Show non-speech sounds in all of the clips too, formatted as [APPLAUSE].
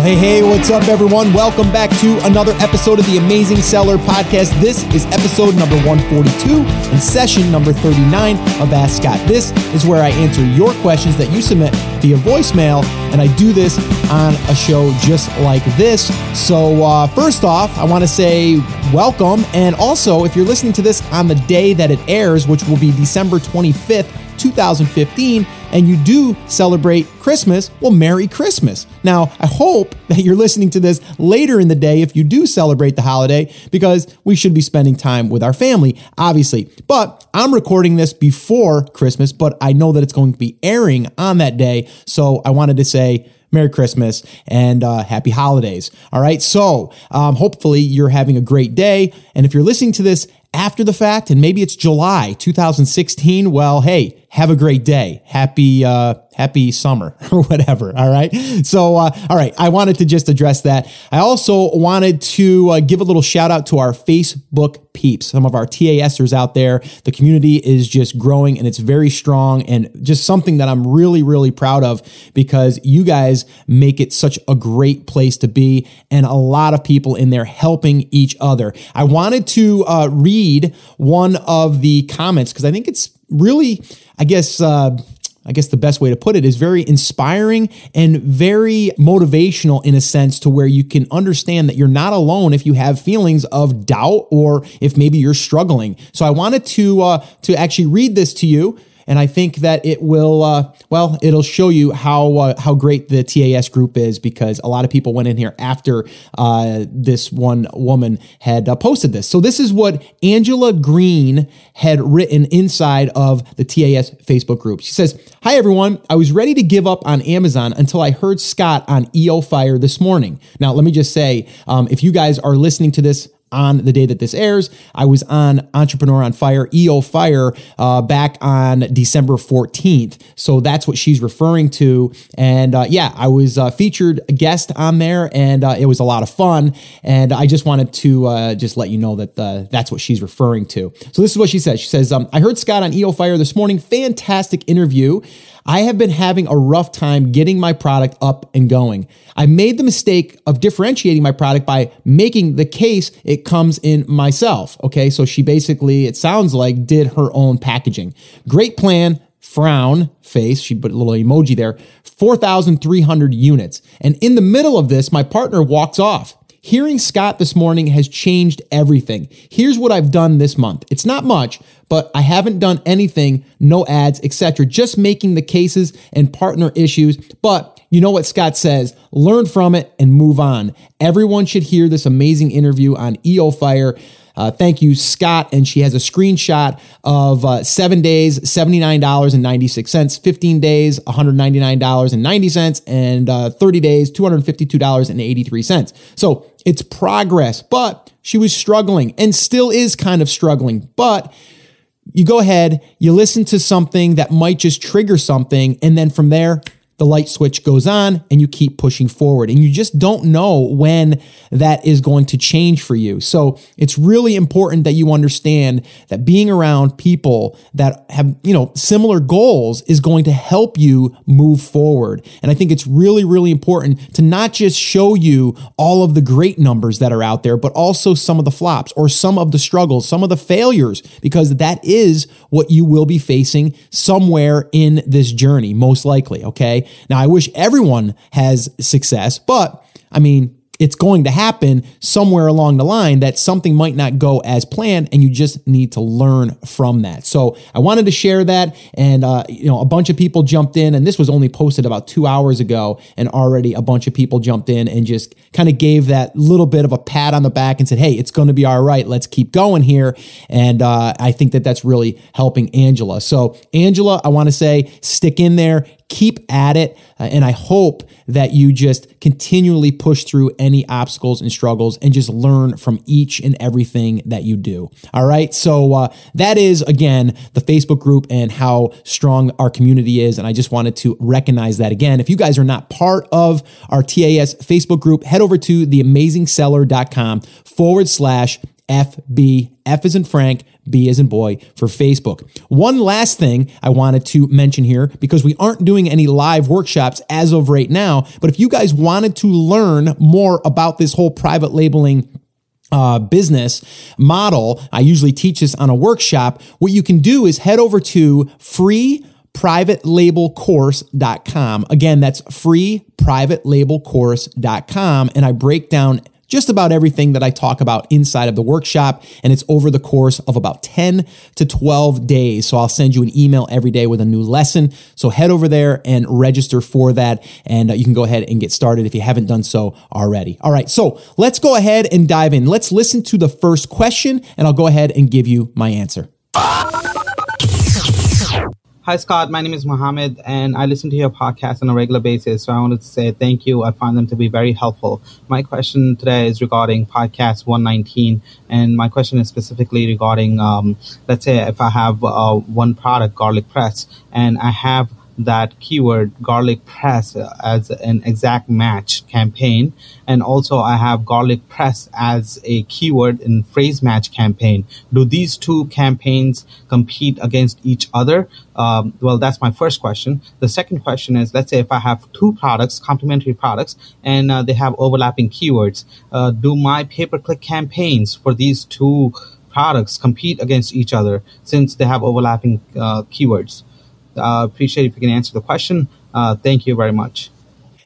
Well, hey, hey, what's up, everyone? Welcome back to another episode of the Amazing Seller Podcast. This is episode number 142 and session number 39 of Ask Scott. This is where I answer your questions that you submit via voicemail, and I do this on a show just like this. So, uh, first off, I want to say welcome. And also, if you're listening to this on the day that it airs, which will be December 25th, 2015, and you do celebrate Christmas, well, Merry Christmas. Now, I hope [LAUGHS] that you're listening to this later in the day if you do celebrate the holiday, because we should be spending time with our family, obviously. But I'm recording this before Christmas, but I know that it's going to be airing on that day. So I wanted to say, Merry Christmas and uh, happy holidays. All right. So um, hopefully you're having a great day. And if you're listening to this after the fact, and maybe it's July 2016, well, hey, have a great day. Happy, uh, happy summer [LAUGHS] or whatever. All right. So, uh, all right. I wanted to just address that. I also wanted to uh, give a little shout out to our Facebook peeps, some of our TASers out there. The community is just growing and it's very strong and just something that I'm really, really proud of because you guys make it such a great place to be and a lot of people in there helping each other. I wanted to uh, read one of the comments because I think it's really, I guess, uh, I guess the best way to put it is very inspiring and very motivational in a sense to where you can understand that you're not alone if you have feelings of doubt or if maybe you're struggling. So I wanted to uh, to actually read this to you and I think that it will, uh, well, it'll show you how uh, how great the TAS group is because a lot of people went in here after uh, this one woman had uh, posted this. So this is what Angela Green had written inside of the TAS Facebook group. She says, "Hi everyone, I was ready to give up on Amazon until I heard Scott on EO Fire this morning. Now let me just say, um, if you guys are listening to this on the day that this airs. I was on Entrepreneur on Fire, EO Fire, uh, back on December 14th. So that's what she's referring to. And uh, yeah, I was uh, featured guest on there and uh, it was a lot of fun. And I just wanted to uh, just let you know that uh, that's what she's referring to. So this is what she says. She says, um, I heard Scott on EO Fire this morning. Fantastic interview. I have been having a rough time getting my product up and going. I made the mistake of differentiating my product by making the case it comes in myself. Okay, so she basically, it sounds like, did her own packaging. Great plan, frown face. She put a little emoji there. 4,300 units. And in the middle of this, my partner walks off. Hearing Scott this morning has changed everything. Here's what I've done this month. It's not much, but I haven't done anything, no ads, etc. Just making the cases and partner issues. But you know what Scott says? Learn from it and move on. Everyone should hear this amazing interview on EO Fire. Uh, thank you, Scott. And she has a screenshot of uh, seven days, $79.96, 15 days, $199.90, and uh, 30 days, $252.83. So it's progress, but she was struggling and still is kind of struggling. But you go ahead, you listen to something that might just trigger something, and then from there, the light switch goes on and you keep pushing forward. And you just don't know when that is going to change for you. So it's really important that you understand that being around people that have, you know, similar goals is going to help you move forward. And I think it's really, really important to not just show you all of the great numbers that are out there, but also some of the flops or some of the struggles, some of the failures, because that is what you will be facing somewhere in this journey, most likely. Okay. Now, I wish everyone has success, but I mean, it's going to happen somewhere along the line that something might not go as planned and you just need to learn from that. So i wanted to share that and uh, you know a bunch of people jumped in and this was only posted about two hours ago and already a bunch of people jumped in and just kind of gave that little bit of a pat on the back and said hey it's going to be all right. Let's keep going here. And uh, i think that that's really helping angela. So angela i want to say stick in there keep at it. Uh, and I hope that you just continually push through any obstacles and struggles and just learn from each and everything that you do. All right. So uh, that is, again, the Facebook group and how strong our community is. And I just wanted to recognize that again. If you guys are not part of our TAS Facebook group, head over to theamazingseller.com forward slash FB, F is in Frank, B as in boy for Facebook. One last thing I wanted to mention here because we aren't doing any live workshops as of right now, but if you guys wanted to learn more about this whole private labeling uh, business model, I usually teach this on a workshop. What you can do is head over to free privatelabelcourse.com. Again, that's free privatelabelcourse.com. And I break down just about everything that I talk about inside of the workshop. And it's over the course of about 10 to 12 days. So I'll send you an email every day with a new lesson. So head over there and register for that. And uh, you can go ahead and get started if you haven't done so already. All right. So let's go ahead and dive in. Let's listen to the first question and I'll go ahead and give you my answer. Hi, Scott. My name is Mohammed, and I listen to your podcast on a regular basis. So I wanted to say thank you. I find them to be very helpful. My question today is regarding podcast 119, and my question is specifically regarding, um, let's say, if I have uh, one product, garlic press, and I have that keyword garlic press as an exact match campaign. And also I have garlic press as a keyword in phrase match campaign. Do these two campaigns compete against each other? Um, well, that's my first question. The second question is, let's say if I have two products, complementary products, and uh, they have overlapping keywords, uh, do my pay-per-click campaigns for these two products compete against each other since they have overlapping uh, keywords? Uh, appreciate if you can answer the question. Uh, thank you very much.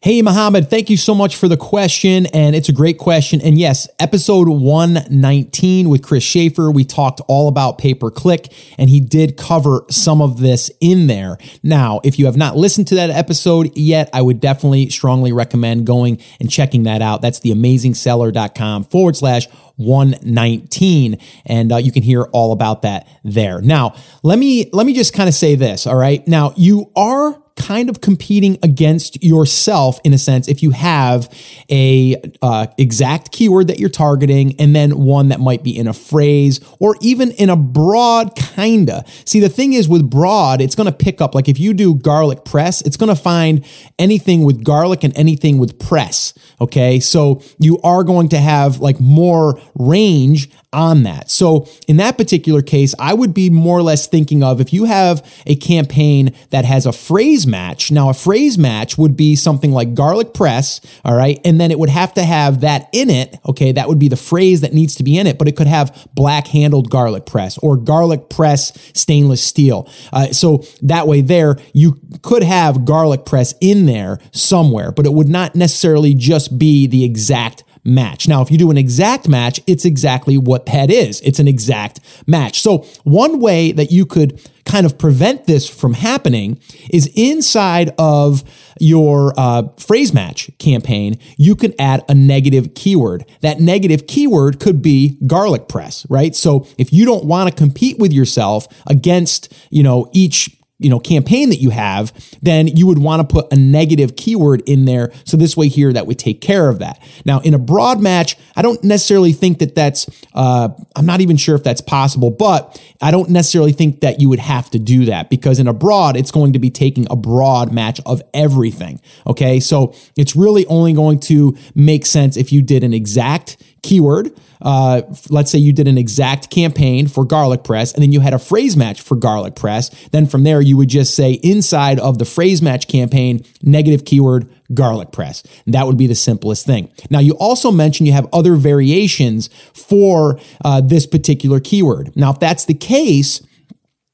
Hey, Mohammed, thank you so much for the question. And it's a great question. And yes, episode 119 with Chris Schaefer, we talked all about pay per click, and he did cover some of this in there. Now, if you have not listened to that episode yet, I would definitely strongly recommend going and checking that out. That's theamazingseller.com forward slash 119 and uh, you can hear all about that there now let me let me just kind of say this all right now you are kind of competing against yourself in a sense if you have a uh, exact keyword that you're targeting and then one that might be in a phrase or even in a broad kinda see the thing is with broad it's going to pick up like if you do garlic press it's going to find anything with garlic and anything with press okay so you are going to have like more range on that. So in that particular case, I would be more or less thinking of if you have a campaign that has a phrase match. Now, a phrase match would be something like garlic press, all right, and then it would have to have that in it. Okay, that would be the phrase that needs to be in it, but it could have black handled garlic press or garlic press stainless steel. Uh, so that way, there you could have garlic press in there somewhere, but it would not necessarily just be the exact match. Now, if you do an exact match, it's exactly what that is. It's an exact match. So, one way that you could kind of prevent this from happening is inside of your uh, phrase match campaign, you can add a negative keyword. That negative keyword could be garlic press, right? So if you don't want to compete with yourself against, you know, each you know campaign that you have then you would want to put a negative keyword in there so this way here that would take care of that. Now in a broad match i don't necessarily think that that's uh, i'm not even sure if that's possible but i don't necessarily think that you would have to do that because in a broad it's going to be taking a broad match of everything okay? So it's really only going to make sense if you did an exact keyword uh, let's say you did an exact campaign for garlic press and then you had a phrase match for garlic press. Then from there, you would just say inside of the phrase match campaign, negative keyword, garlic press. That would be the simplest thing. Now, you also mentioned you have other variations for uh, this particular keyword. Now, if that's the case,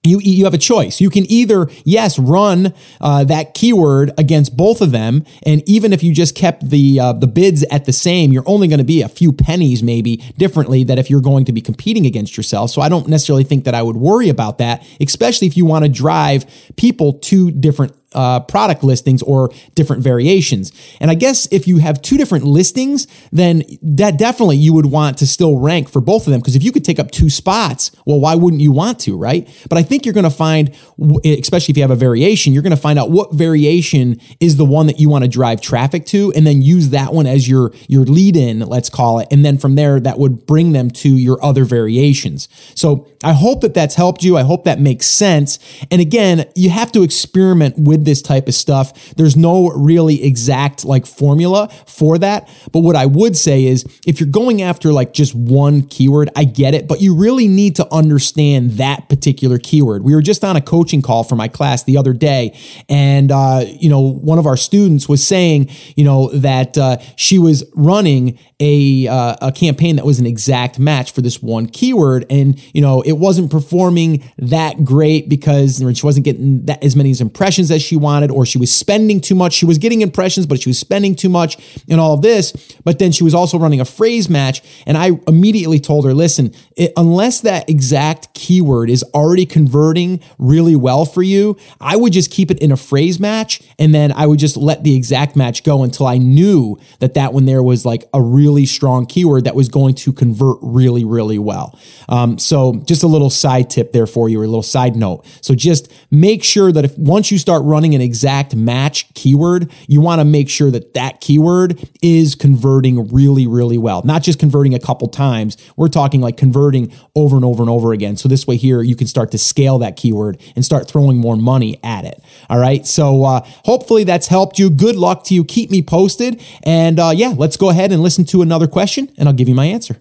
you you have a choice. You can either yes run uh, that keyword against both of them, and even if you just kept the uh, the bids at the same, you're only going to be a few pennies maybe differently that if you're going to be competing against yourself. So I don't necessarily think that I would worry about that, especially if you want to drive people to different uh, product listings or different variations. And I guess if you have two different listings, then that definitely you would want to still rank for both of them. Because if you could take up two spots, well, why wouldn't you want to, right? But I think you're going to find, especially if you have a variation, you're going to find out what variation is the one that you want to drive traffic to, and then use that one as your your lead in, let's call it. And then from there, that would bring them to your other variations. So I hope that that's helped you. I hope that makes sense. And again, you have to experiment with avoid this type of stuff. There's no really exact like formula for that. But what I would say is if you're going after like just one keyword, I get it, but you really need to understand that particular keyword. We were just on a coaching call for my class the other day, and uh, you know, one of our students was saying, you know, that uh, she was running a uh, a campaign that was an exact match for this one keyword, and you know, it wasn't performing that great because she wasn't getting that as many impressions as she wanted, or she was spending too much. She was getting impressions, but she was spending too much and all of this. But then she was also running a phrase match, and I immediately told her, listen, it, unless that exact keyword is already converting really well for you, I would just keep it in a phrase match, and then I would just let the exact match go until I knew that that one there was like a really strong keyword that was going to convert really, really well. Um, so just a little side tip there for you, or a little side note. So just make sure that if once you start running an exact match keyword, you want to make sure that that keyword is converting really, really well. Not just converting a couple times. We're talking like converting over and over and over again. So this way here, you can start to scale that keyword and start throwing more money at it. All right. So uh, hopefully that's helped you. Good luck to you. Keep me posted. And uh, yeah, let's go ahead and listen to another question and I'll give you my answer.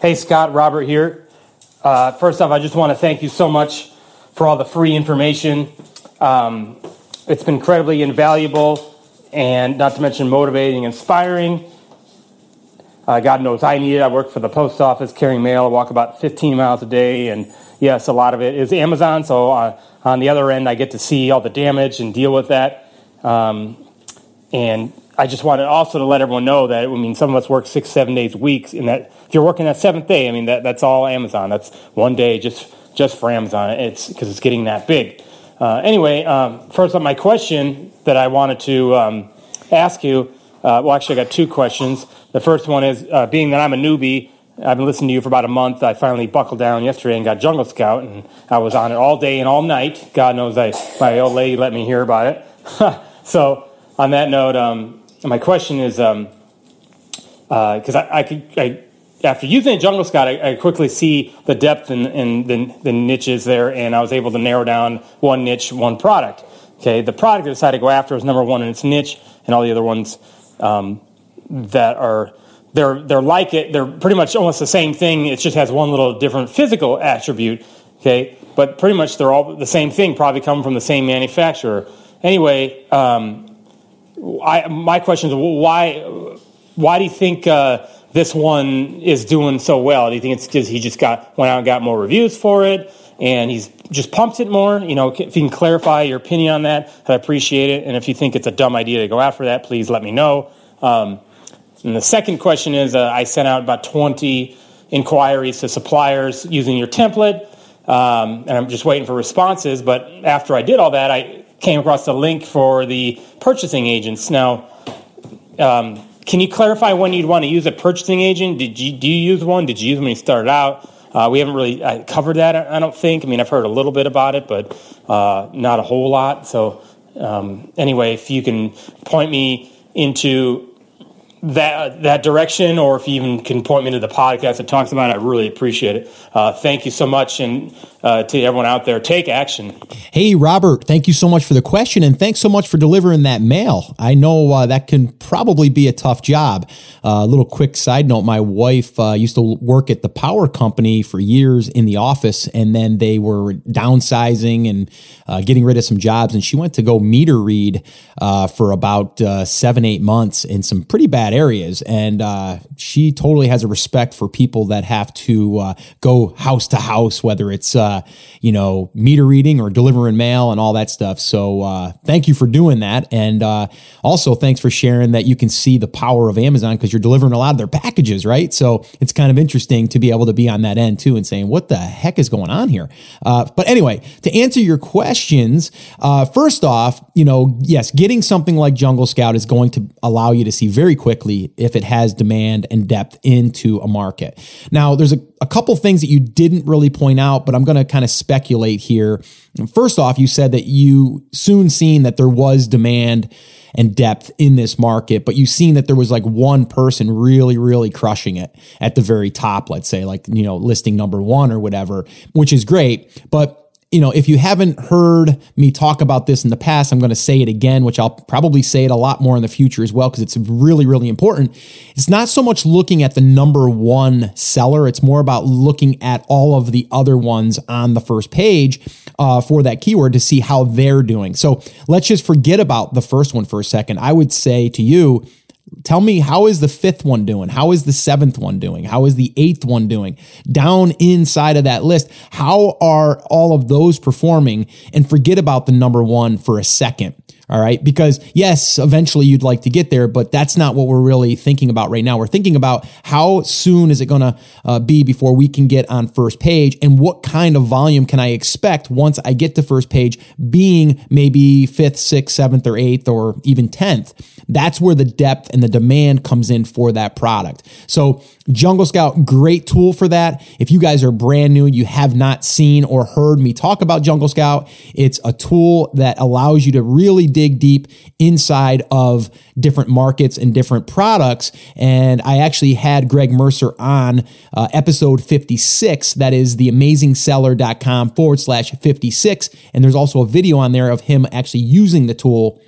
Hey, Scott, Robert here. Uh, first off, I just want to thank you so much for all the free information. Um, it's been incredibly invaluable and not to mention motivating, inspiring. Uh, God knows I need it. I work for the post office carrying mail. I walk about 15 miles a day, and yes, a lot of it is Amazon. So uh, on the other end, I get to see all the damage and deal with that. Um, and I just wanted also to let everyone know that I mean some of us work six, seven days weeks, and that if you're working that seventh day, I mean that that's all Amazon. That's one day just just for Amazon. It's because it's getting that big. Uh, anyway, um, first up, my question that I wanted to um, ask you. Uh, well, actually, I got two questions. The first one is uh, being that I'm a newbie, I've been listening to you for about a month. I finally buckled down yesterday and got Jungle Scout, and I was on it all day and all night. God knows I, my old lady let me hear about it. [LAUGHS] so, on that note, um, my question is because uh, I, I, could, I after using Jungle Scout, I, I, quickly see the depth and the, the, niches there, and I was able to narrow down one niche, one product. Okay, the product I decided to go after is number one in its niche, and all the other ones um, that are they're they're like it. They're pretty much almost the same thing. It just has one little different physical attribute. Okay, but pretty much they're all the same thing. Probably come from the same manufacturer. Anyway, um, I, my question is why why do you think? Uh, this one is doing so well? Do you think it's because he just got went out and got more reviews for it, and he's just pumped it more? You know, if you can clarify your opinion on that, I appreciate it. And if you think it's a dumb idea to go after that, please let me know. Um, and the second question is, uh, I sent out about twenty inquiries to suppliers using your template, um, and I'm just waiting for responses. But after I did all that, I came across the link for the purchasing agents. Now. Um, can you clarify when you'd want to use a purchasing agent? Did you do you use one? Did you use them when you started out? Uh, we haven't really uh, covered that. I don't think. I mean, I've heard a little bit about it, but uh, not a whole lot. So um, anyway, if you can point me into that that direction, or if you even can point me to the podcast that talks about it, I really appreciate it. Uh, thank you so much, and uh, to everyone out there, take action. Hey, Robert, thank you so much for the question, and thanks so much for delivering that mail. I know uh, that can probably be a tough job. Uh, a little quick side note: my wife uh, used to work at the power company for years in the office, and then they were downsizing and uh, getting rid of some jobs, and she went to go meter read for about seven, eight months in some pretty bad areas, and she totally has a respect for people that have to go house to house, whether it's uh, you know, meter reading or delivering mail and all that stuff. So uh, thank you for doing that. And uh, also thanks for sharing that you can see the power of Amazon because you're delivering a lot of their packages, right? So it's kind of interesting to be able to be on that end too and saying, what the heck is going on here? Uh, but anyway, to answer your questions, uh, first off, you know, yes, getting something like Jungle Scout is going to allow you to see very quickly if it has demand and depth into a market. Now, there's a, a couple things that you didn't really point out, but I'm going to kind of speculate here. First off, you said that you soon seen that there was demand and depth in this market, but you've seen that there was like one person really, really crushing it at the very top, let's say, like, you know, listing number one or whatever, which is great. But you know, if you haven't heard me talk about this in the past, I'm going to say it again, which I'll probably say it a lot more in the future as well, because it's really, really important. It's not so much looking at the number one seller, it's more about looking at all of the other ones on the first page uh, for that keyword to see how they're doing. So let's just forget about the first one for a second. I would say to you, Tell me how is the fifth one doing? How is the seventh one doing? How is the eighth one doing? Down inside of that list, how are all of those performing? And forget about the number one for a second. All right. Because yes, eventually you'd like to get there, but that's not what we're really thinking about right now. We're thinking about how soon is it going to uh, be before we can get on first page and what kind of volume can I expect once I get to first page being maybe fifth, sixth, seventh, or eighth, or even 10th. That's where the depth and the demand comes in for that product. So Jungle Scout, great tool for that. If you guys are brand new, you have not seen or heard me talk about Jungle Scout, it's a tool that allows you to really dig deep inside of different markets and different products. And I actually had Greg Mercer on uh, episode 56. That is theamazingseller.com forward slash 56. And there's also a video on there of him actually using the tool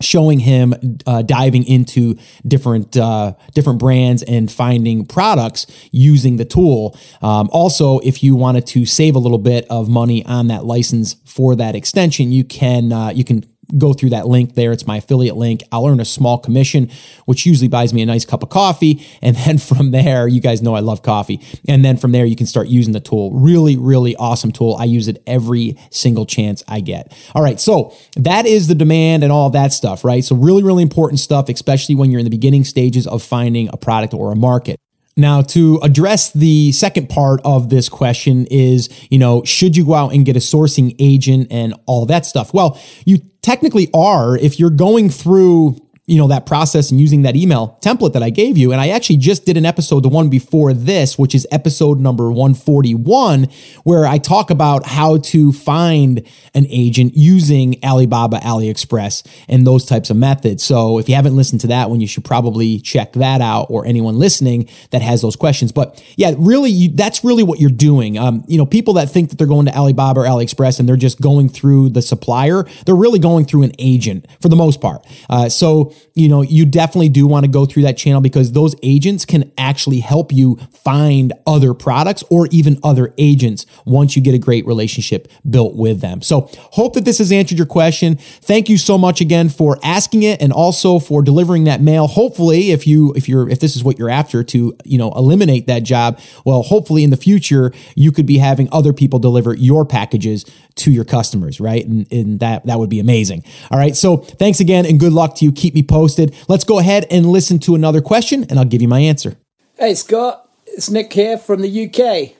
showing him uh, diving into different uh, different brands and finding products using the tool. Um, also, if you wanted to save a little bit of money on that license for that extension, you can uh, you can go through that link there. It's my affiliate link. I'll earn a small commission, which usually buys me a nice cup of coffee. [LAUGHS] And then from there, you guys know I love coffee. And then from there, you can start using the tool. Really, really awesome tool. I use it every single chance I get. All right. So that is the demand and all that stuff, right? So really, really important stuff, especially when you're in the beginning stages of finding a product or a market. Now, to address the second part of this question is, you know, should you go out and get a sourcing agent and all that stuff? Well, you technically are if you're going through you know that process and using that email template that I gave you. And I actually just did an episode, the one before this, which is episode number 141, where I talk about how to find an agent using Alibaba, AliExpress, and those types of methods. So if you haven't listened to that one, you should probably check that out, or anyone listening that has those questions. But yeah, really, you, that's really what you're doing. Um, you know, people that think that they're going to Alibaba or AliExpress and they're just going through the supplier, they're really going through an agent for the most part. Uh, so you know, you definitely do want to go through that channel because those agents can actually help you find other products or even other agents once you get a great relationship built with them. So, hope that this has answered your question. Thank you so much again for asking it and also for delivering that mail. Hopefully, if you if you're if this is what you're after to, you know, eliminate that job, well, hopefully in the future you could be having other people deliver your packages to your customers, right? And, and that that would be amazing. All right. So, thanks again and good luck to you. Keep me posted. Let's go ahead and listen to another question and I'll give you my answer. Hey, Scott. It's Nick here from the UK.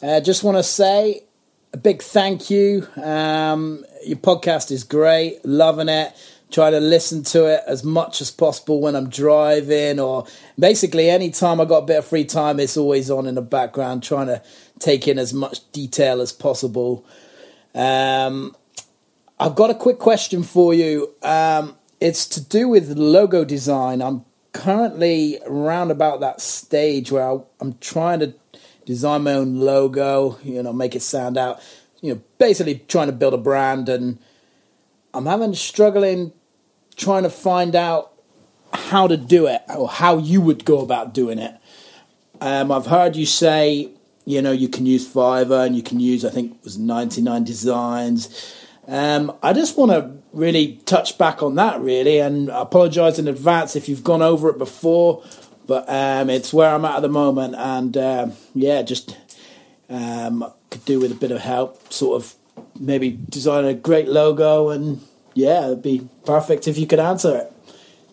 Uh, just want to say a big thank you. Um, your podcast is great, loving it. Try to listen to it as much as possible when I'm driving, or basically anytime I got a bit of free time, it's always on in the background, trying to take in as much detail as possible. Um, I've got a quick question for you. Um, it's to do with logo design. I'm currently around about that stage where I'm trying to design my own logo, you know, make it stand out, you know, basically trying to build a brand. And I'm having struggling trying to find out how to do it or how you would go about doing it. Um, I've heard you say, you know, you can use Fiverr and you can use, I think it was 99 Designs. Um, I just want to really touch back on that, really, and apologise in advance if you've gone over it before, but um, it's where I'm at at the moment, and uh, yeah, just um, could do with a bit of help, sort of maybe design a great logo, and yeah, it'd be perfect if you could answer it.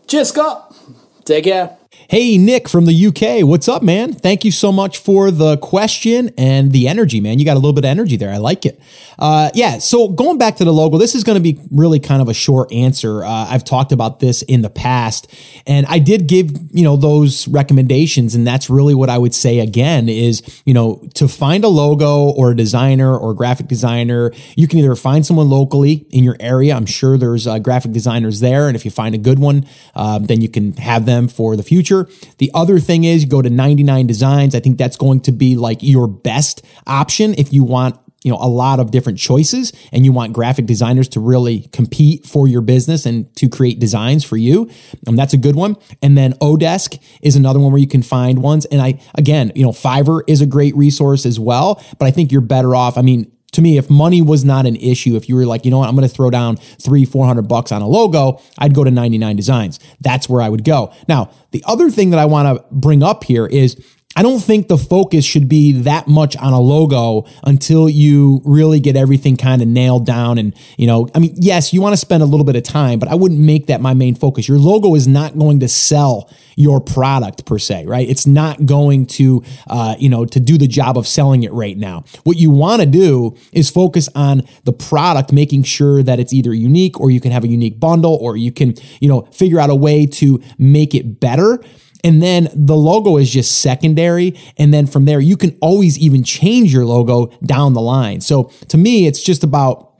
Cheers, Scott. Take care. Hey, Nick from the UK. What's up, man? Thank you so much for the question and the energy, man. You got a little bit of energy there. I like it. Uh, yeah, so going back to the logo, this is going to be really kind of a short answer. Uh, I've talked about this in the past, and I did give, you know, those recommendations, and that's really what I would say again is, you know, to find a logo or a designer or a graphic designer, you can either find someone locally in your area. I'm sure there's uh, graphic designers there, and if you find a good one, um, then you can have them for the future future. The other thing is you go to 99 Designs. I think that's going to be like your best option if you want you know a lot of different choices and you want graphic designers to really compete for your business and to create designs for you um, that's a good one and then odesk is another one where you can find ones and i again you know fiverr is a great resource as well but i think you're better off i mean to me, if money was not an issue, if you were like, you know what, I'm going to throw down three, 400 bucks on a logo, I'd go to 99 Designs. That's where I would go. Now, the other thing that I want to bring up here is I don't think the focus should be that much on a logo until you really get everything kind of nailed down. And, you know, I mean, yes, you want to spend a little bit of time, but I wouldn't make that my main focus. Your logo is not going to sell your product per se, right? It's not going to, uh, you know, to do the job of selling it right now. What you want to do is focus on the product, making sure that it's either unique or you can have a unique bundle or you can, you know, figure out a way to make it better and then the logo is just secondary. And then from there, you can always even change your logo down the line. So to me, it's just about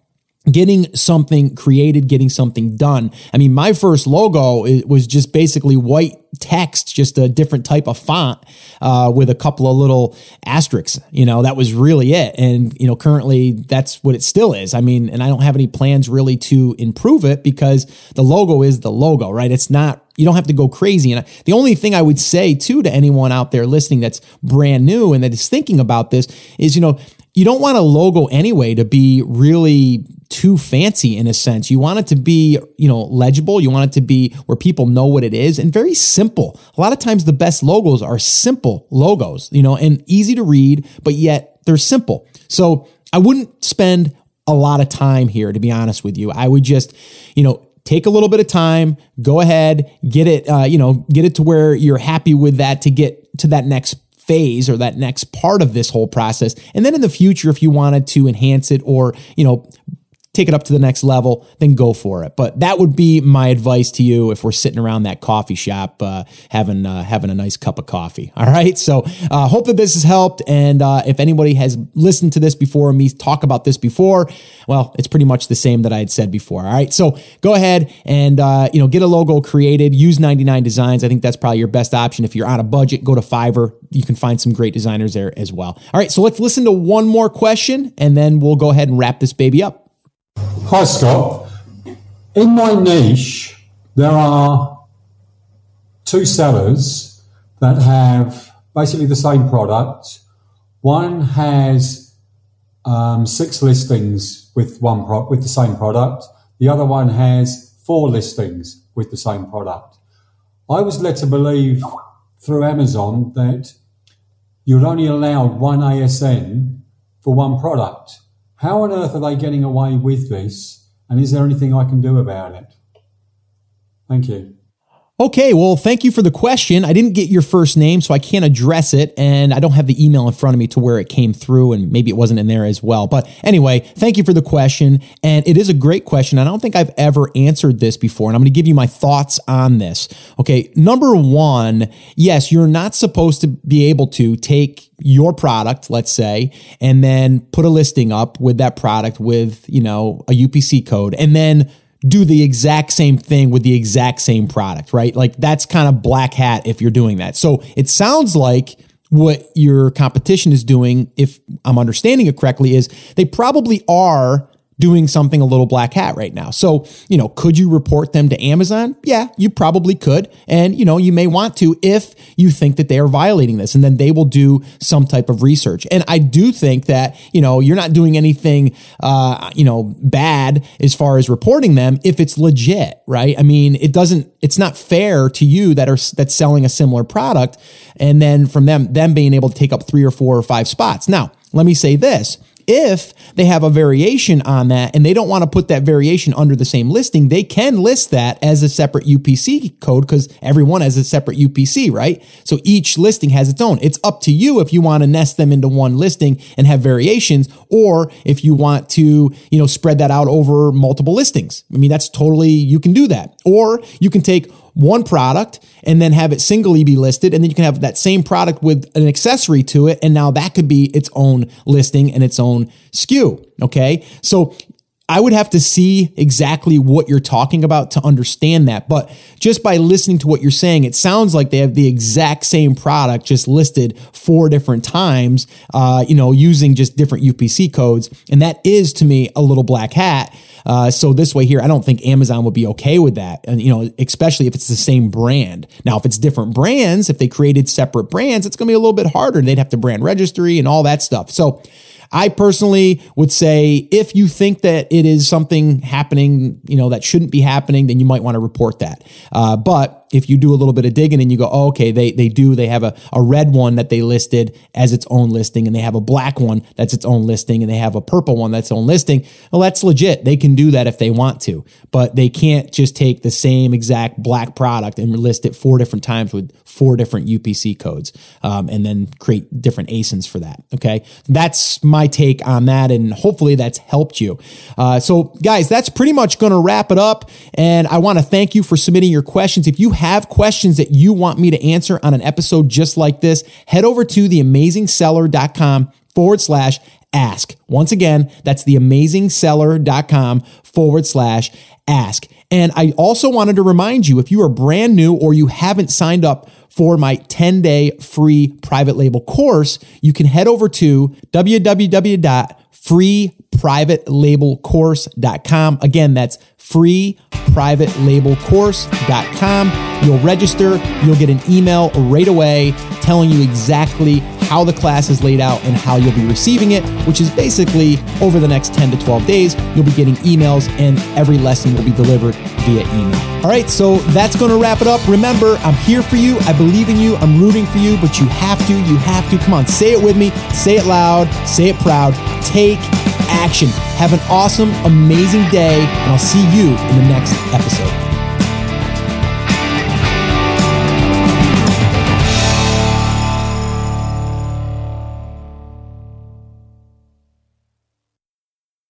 getting something created, getting something done. I mean, my first logo was just basically white text, just a different type of font uh, with a couple of little asterisks. You know, that was really it. And, you know, currently that's what it still is. I mean, and I don't have any plans really to improve it because the logo is the logo, right? It's not you don't have to go crazy. And the only thing I would say too to anyone out there listening that's brand new and that is thinking about this is, you know, you don't want a logo anyway to be really too fancy in a sense. You want it to be, you know, legible. You want it to be where people know what it is and very simple. A lot of times the best logos are simple logos, you know, and easy to read, but yet they're simple. So I wouldn't spend a lot of time here, to be honest with you. I would just, you know, take a little bit of time, go ahead, get it, uh, you know, get it to where you're happy with that to get to that next phase or that next part of this whole process. And then in the future, if you wanted to enhance it or, you know, take it up to the next level, then go for it. But that would be my advice to you if we're sitting around that coffee shop uh, having uh, having a nice cup of coffee. [LAUGHS] All right. So uh, hope that this has helped. And uh, if anybody has listened to this before, me talk about this before, well, it's pretty much the same that I had said before. All right. So go ahead and uh, you know get a logo created. Use 99 Designs. I think that's probably your best option. If you're on a budget, go to Fiverr. You can find some great designers there as well. All right. So let's listen to one more question, and then we'll go ahead and wrap this baby up. Hi, Scott. In my niche, there are two sellers that have basically the same product. One has um, six listings with one pro- with the same product. The other one has four listings with the same product. I was led to believe through Amazon that you're only allowed one ASIN for one product. How on earth are they getting away with this? And is there anything I can do about it? Thank you. Okay, well, thank you for the question. I didn't get your first name, so I can't address it, and I don't have the email in front of me to where it came through, and maybe it wasn't in there as well. But anyway, thank you for the question, and it is a great question. I don't think I've ever answered this before, and I'm going to give you my thoughts on this. Okay, number one, yes, you're not supposed to be able to take your product, let's say, and then put a listing up with that product with, you know, a UPC code, and then do the exact same thing with the exact same product, right? Like that's kind of black hat if you're doing that. So it sounds like what your competition is doing, if I'm understanding it correctly, is they probably are doing something a little black hat right now. So, you know, could you report them to Amazon? Yeah, you probably could. And, you know, you may want to if you think that they are violating this and then they will do some type of research. And I do think that, you know, you're not doing anything, uh, you know, bad as far as reporting them if it's legit, right? I mean, it doesn't, it's not fair to you that are, that's selling a similar product. And then from them, them being able to take up three or four or five spots. Now, let me say this if they have a variation on that and they don't want to put that variation under the same listing, they can list that as a separate UPC code because everyone has a separate UPC, right? So each listing has its own. It's up to you if you want to nest them into one listing and have variations or if you want to, you know, spread that out over multiple listings. I mean, that's totally, you can do that. Or you can take one product and then have it singly be listed. And then you can have that same product with an accessory to it. And now that could be its own listing and its own SKU. Okay. So I would have to see exactly what you're talking about to understand that. But just by listening to what you're saying, it sounds like they have the exact same product just listed four different times, uh, you know, using just different UPC codes. And that is to me a little black hat. Uh, so this way here, I don't think Amazon would be okay with that. And, you know, especially if it's the same brand. Now, if it's different brands, if they created separate brands, it's going to be a little bit harder. They'd have to brand registry and all that stuff. So, I personally would say if you think that it is something happening, you know, that shouldn't be happening, then you might want to report that. Uh, but if you do a little bit of digging and you go, oh, okay, they they do, they have a, a red one that they listed as its own listing, and they have a black one that's its own listing, and they have a purple one that's own listing. Well, that's legit. They can do that if they want to, but they can't just take the same exact black product and list it four different times with four different UPC codes, um, and then create different ASINs for that. Okay, that's my take on that, and hopefully that's helped you. Uh, so, guys, that's pretty much going to wrap it up, and I want to thank you for submitting your questions. If you have questions that you want me to answer on an episode just like this, head over to theamazingseller.com forward slash ask. Once again, that's theamazingseller.com forward slash ask. And I also wanted to remind you if you are brand new or you haven't signed up for my 10 day free private label course, you can head over to www.freeprivatelabelcourse.com. Again, that's freeprivatelabelcourse.com. You'll register, you'll get an email right away telling you exactly how the class is laid out and how you'll be receiving it, which is basically over the next 10 to 12 days, you'll be getting emails and every lesson will be delivered via email. All right, so that's going to wrap it up. Remember, I'm here for you. I believe in you. I'm rooting for you, but you have to, you have to. Come on, say it with me. Say it loud. Say it proud. Take action. Have an awesome, amazing day, and I'll see you in the next episode.